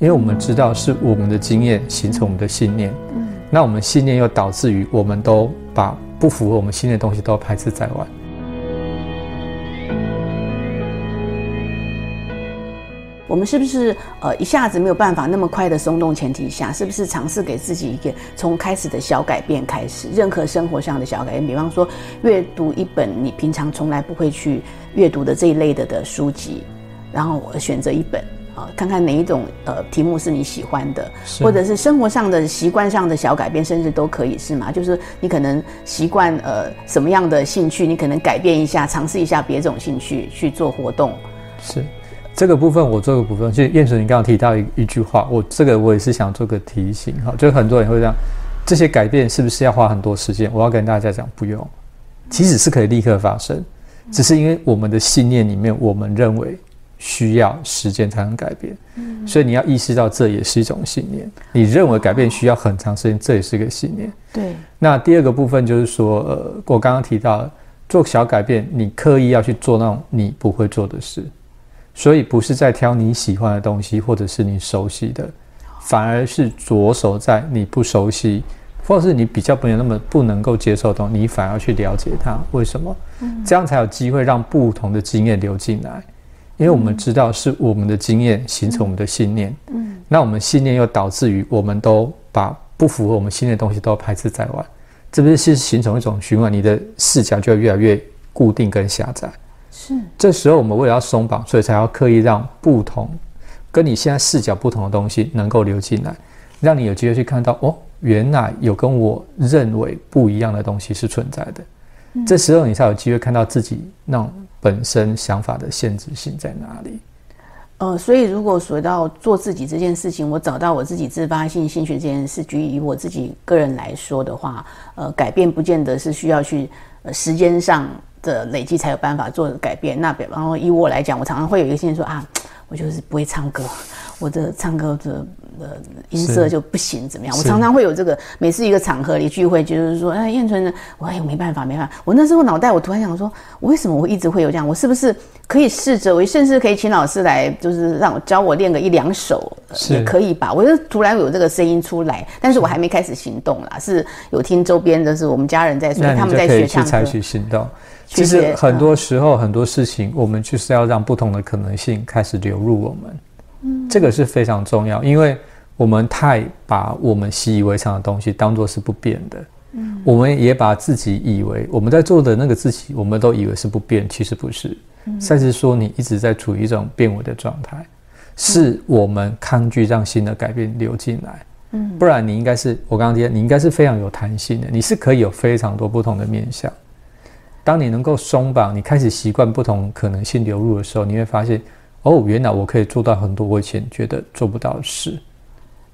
因为我们知道是我们的经验形成我们的信念，嗯，那我们信念又导致于我们都把不符合我们信念的东西都排斥在外。我们是不是呃一下子没有办法那么快的松动前提下，是不是尝试给自己一个从开始的小改变开始，任何生活上的小改变，比方说阅读一本你平常从来不会去阅读的这一类的的书籍，然后选择一本。看看哪一种呃题目是你喜欢的，或者是生活上的习惯上的小改变，甚至都可以是吗？就是你可能习惯呃什么样的兴趣，你可能改变一下，尝试一下别种兴趣去做活动。是这个部分，我做个部分。就燕纯，你刚刚提到一一句话，我这个我也是想做个提醒哈，就很多人会这样，这些改变是不是要花很多时间？我要跟大家讲，不用，其实是可以立刻发生，只是因为我们的信念里面，我们认为。需要时间才能改变，所以你要意识到这也是一种信念。你认为改变需要很长时间，这也是一个信念。对。那第二个部分就是说，呃，我刚刚提到做小改变，你刻意要去做那种你不会做的事，所以不是在挑你喜欢的东西或者是你熟悉的，反而是着手在你不熟悉或者是你比较没有那么不能够接受的东西，你反而去了解它为什么，这样才有机会让不同的经验流进来。因为我们知道是我们的经验形成我们的信念，嗯，那我们信念又导致于我们都把不符合我们信念的东西都排斥在外，这不是是形成一种循环，你的视角就会越来越固定跟狭窄。是，这时候我们为了要松绑，所以才要刻意让不同跟你现在视角不同的东西能够流进来，让你有机会去看到哦，原来有跟我认为不一样的东西是存在的。这时候你才有机会看到自己那种。本身想法的限制性在哪里？呃，所以如果说到做自己这件事情，我找到我自己自发性兴趣这件事，举以我自己个人来说的话，呃，改变不见得是需要去时间上的累积才有办法做改变。那比方说以我来讲，我常常会有一个信念说啊，我就是不会唱歌，我的唱歌的。呃，音色就不行，怎么样？我常常会有这个，每次一个场合里聚会，就是说，哎，燕春呢，我哎，没办法，没办法。我那时候脑袋，我突然想说，我为什么我一直会有这样？我是不是可以试着，我甚至可以请老师来，就是让我教我练个一两首，也可以吧？我就突然有这个声音出来，但是我还没开始行动啦，是有听周边的是我们家人在说，他们在学唱歌。采取行动。其实很多时候很多事情，我们就是要让不同的可能性开始流入我们。嗯，这个是非常重要，因为我们太把我们习以为常的东西当做是不变的。嗯，我们也把自己以为我们在做的那个自己，我们都以为是不变，其实不是。甚至说你一直在处于一种变为的状态，是我们抗拒让新的改变流进来。嗯，不然你应该是我刚刚提到，你应该是非常有弹性的，你是可以有非常多不同的面相。当你能够松绑，你开始习惯不同可能性流入的时候，你会发现。哦，原来我可以做到很多我以前觉得做不到的事。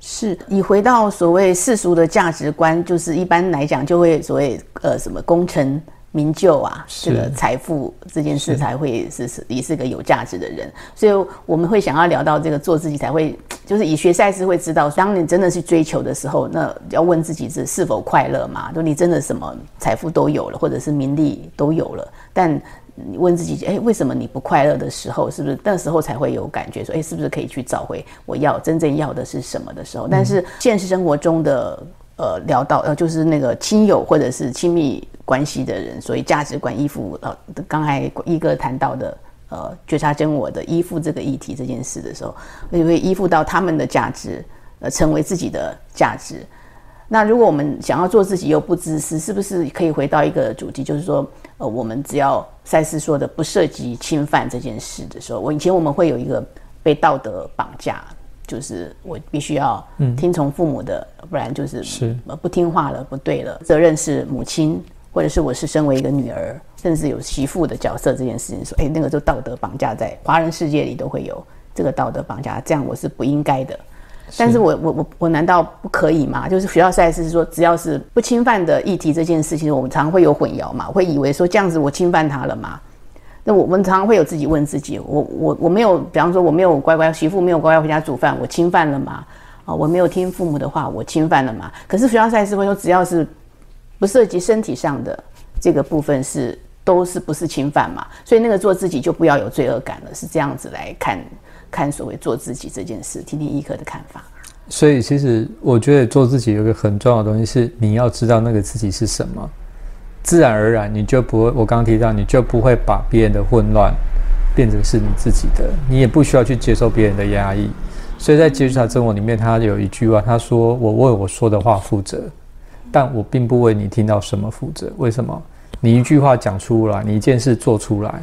是你回到所谓世俗的价值观，就是一般来讲就会所谓呃什么功成名就啊，这个财富这件事才会是是你是个有价值的人。所以我们会想要聊到这个做自己才会，就是以学赛事会知道，当你真的去追求的时候，那要问自己是是否快乐嘛？就你真的什么财富都有了，或者是名利都有了，但。你问自己，哎，为什么你不快乐的时候，是不是那时候才会有感觉？说，哎，是不是可以去找回我要真正要的是什么的时候？但是现实生活中的，呃，聊到呃，就是那个亲友或者是亲密关系的人，所以价值观依附，呃，刚才一哥谈到的，呃，觉察真我的依附这个议题这件事的时候，你会依附到他们的价值，呃，成为自己的价值。那如果我们想要做自己又不自私，是不是可以回到一个主题，就是说，呃，我们只要赛斯说的不涉及侵犯这件事的时候，我以前我们会有一个被道德绑架，就是我必须要听从父母的，不然就是是不听话了，不对了，责任是母亲，或者是我是身为一个女儿，甚至有媳妇的角色这件事情，说，哎，那个就道德绑架在华人世界里都会有这个道德绑架，这样我是不应该的。但是我我我我难道不可以吗？就是学校赛事是说，只要是不侵犯的议题这件事情，我们常常会有混淆嘛，会以为说这样子我侵犯他了嘛？那我们常常会有自己问自己，我我我没有，比方说我没有乖乖媳妇没有乖乖回家煮饭，我侵犯了吗？啊，我没有听父母的话，我侵犯了吗？可是学校赛事会说，只要是不涉及身体上的这个部分是都是不是侵犯嘛？所以那个做自己就不要有罪恶感了，是这样子来看。看所谓做自己这件事？听听一科的看法。所以，其实我觉得做自己有一个很重要的东西是，你要知道那个自己是什么，自然而然你就不会。我刚刚提到，你就不会把别人的混乱变成是你自己的，你也不需要去接受别人的压抑。所以在接触他生活里面，他有一句话，他说：“我为我说的话负责，但我并不为你听到什么负责。为什么？你一句话讲出来，你一件事做出来，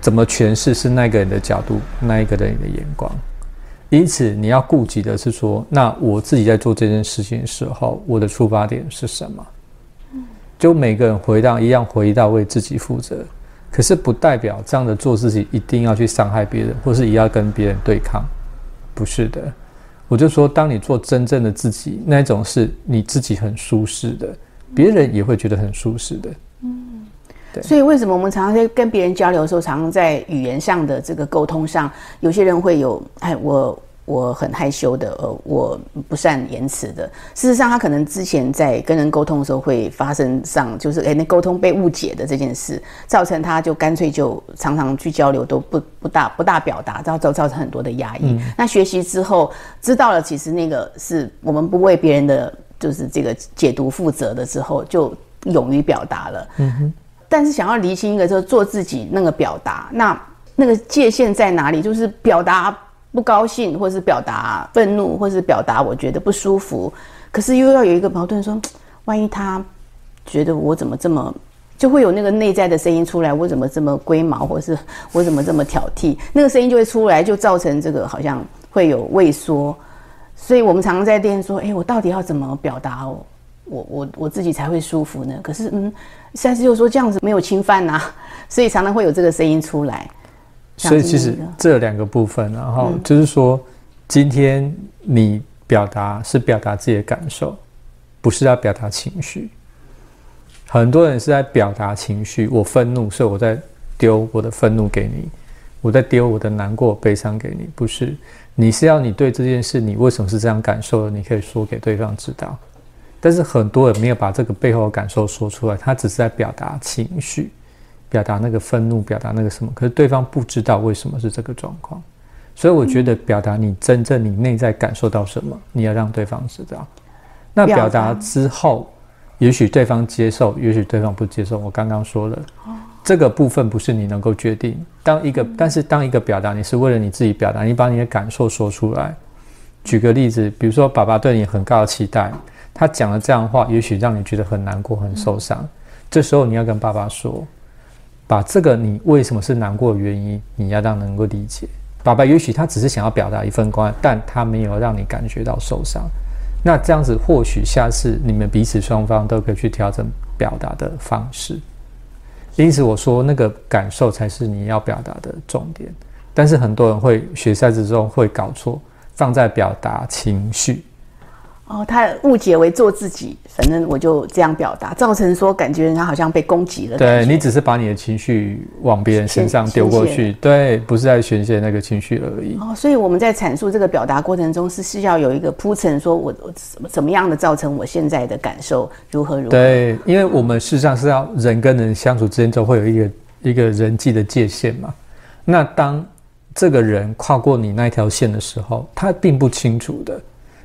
怎么诠释是那个人的角度，那一个人的眼光。”因此，你要顾及的是说，那我自己在做这件事情的时候，我的出发点是什么？就每个人回到一样，回到为自己负责。可是不代表这样的做自己一定要去伤害别人，或是也要跟别人对抗，不是的。我就说，当你做真正的自己，那种是你自己很舒适的，别人也会觉得很舒适的。嗯，对。所以为什么我们常常在跟别人交流的时候，常常在语言上的这个沟通上，有些人会有，哎，我。我很害羞的，呃，我不善言辞的。事实上，他可能之前在跟人沟通的时候会发生上，就是哎，那沟通被误解的这件事，造成他就干脆就常常去交流都不不大不大表达，造造造成很多的压抑。那学习之后知道了，其实那个是我们不为别人的就是这个解读负责的之后，就勇于表达了。嗯哼。但是想要厘清一个，就是做自己那个表达，那那个界限在哪里？就是表达。不高兴，或是表达愤怒，或是表达我觉得不舒服，可是又要有一个矛盾，说万一他觉得我怎么这么，就会有那个内在的声音出来，我怎么这么龟毛，或是我怎么这么挑剔，那个声音就会出来，就造成这个好像会有畏缩。所以我们常常在店说，哎，我到底要怎么表达我我我自己才会舒服呢？可是嗯，赛斯又说这样子没有侵犯呐，所以常常会有这个声音出来。所以其实这两个部分，然后就是说，今天你表达是表达自己的感受，不是要表达情绪。很多人是在表达情绪，我愤怒，所以我在丢我的愤怒给你，我在丢我的难过、悲伤给你，不是。你是要你对这件事，你为什么是这样感受的？你可以说给对方知道。但是很多人没有把这个背后的感受说出来，他只是在表达情绪。表达那个愤怒，表达那个什么，可是对方不知道为什么是这个状况，所以我觉得表达你真正你内在感受到什么，你要让对方知道。那表达之后，也许对方接受，也许对方不接受。我刚刚说了，这个部分不是你能够决定。当一个，但是当一个表达，你是为了你自己表达，你把你的感受说出来。举个例子，比如说爸爸对你很高的期待，他讲了这样的话，也许让你觉得很难过、很受伤。这时候你要跟爸爸说。把这个你为什么是难过的原因，你要让能够理解。爸爸也许他只是想要表达一份关爱，但他没有让你感觉到受伤。那这样子，或许下次你们彼此双方都可以去调整表达的方式。因此，我说那个感受才是你要表达的重点。但是很多人会学赛之中会搞错，放在表达情绪。哦，他误解为做自己，反正我就这样表达，造成说感觉人家好像被攻击了。对你只是把你的情绪往别人身上丢过去，对，不是在宣泄那个情绪而已。哦，所以我们在阐述这个表达过程中，是是要有一个铺陈，说我怎么怎么样的造成我现在的感受如何如何。对，因为我们事实上是要人跟人相处之间，都会有一个一个人际的界限嘛。那当这个人跨过你那条线的时候，他并不清楚的。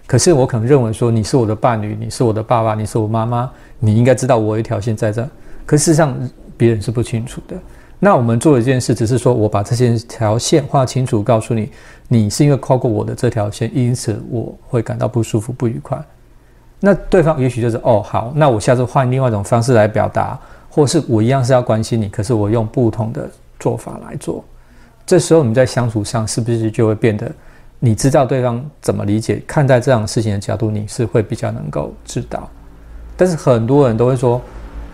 可是我可能认为说你是我的伴侣，你是我的爸爸，你是我妈妈，你应该知道我有一条线在这。可事实上别人是不清楚的。那我们做一件事，只是说我把这些条线画清楚，告诉你，你是因为跨过我的这条线，因此我会感到不舒服、不愉快。那对方也许就是哦好，那我下次换另外一种方式来表达，或是我一样是要关心你，可是我用不同的做法来做。这时候你在相处上是不是就会变得？你知道对方怎么理解、看待这样事情的角度，你是会比较能够知道。但是很多人都会说，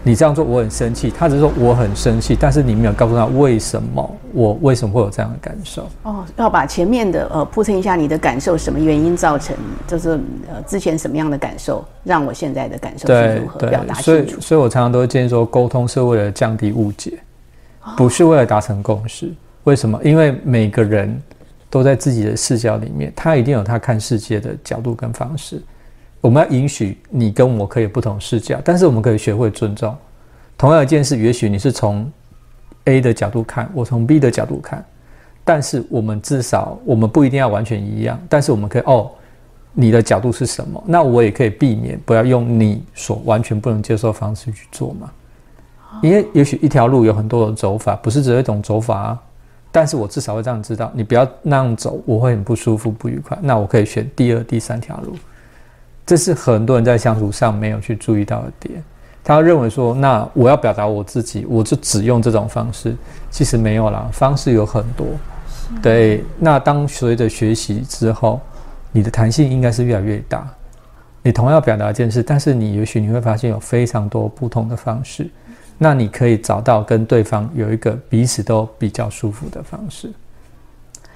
你这样做我很生气。他只是说我很生气，但是你没有告诉他为什么，我为什么会有这样的感受。哦，要把前面的呃铺陈一下你的感受，什么原因造成，就是呃之前什么样的感受，让我现在的感受是如何表达清楚。所以，所以我常常都会建议说，沟通是为了降低误解，不是为了达成共识。为什么？因为每个人。都在自己的视角里面，他一定有他看世界的角度跟方式。我们要允许你跟我可以不同视角，但是我们可以学会尊重。同样一件事，也许你是从 A 的角度看，我从 B 的角度看，但是我们至少我们不一定要完全一样，但是我们可以哦，你的角度是什么？那我也可以避免不要用你所完全不能接受的方式去做嘛。因为也许一条路有很多的走法，不是只有一种走法啊。但是我至少会这样知道，你不要那样走，我会很不舒服、不愉快。那我可以选第二、第三条路。这是很多人在相处上没有去注意到的点。他认为说，那我要表达我自己，我就只用这种方式。其实没有啦，方式有很多。对。那当随着学习之后，你的弹性应该是越来越大。你同样表达一件事，但是你也许你会发现有非常多不同的方式。那你可以找到跟对方有一个彼此都比较舒服的方式。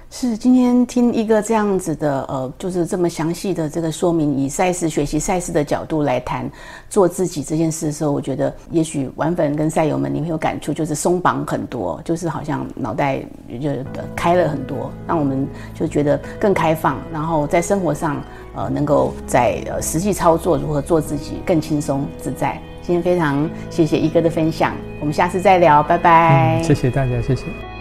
是今天听一个这样子的，呃，就是这么详细的这个说明，以赛事学习赛事的角度来谈做自己这件事的时候，我觉得也许玩粉跟赛友们你会有感触，就是松绑很多，就是好像脑袋就开了很多，让我们就觉得更开放，然后在生活上，呃，能够在呃实际操作如何做自己更轻松自在。今天非常谢谢一哥的分享，我们下次再聊，拜拜。谢谢大家，谢谢。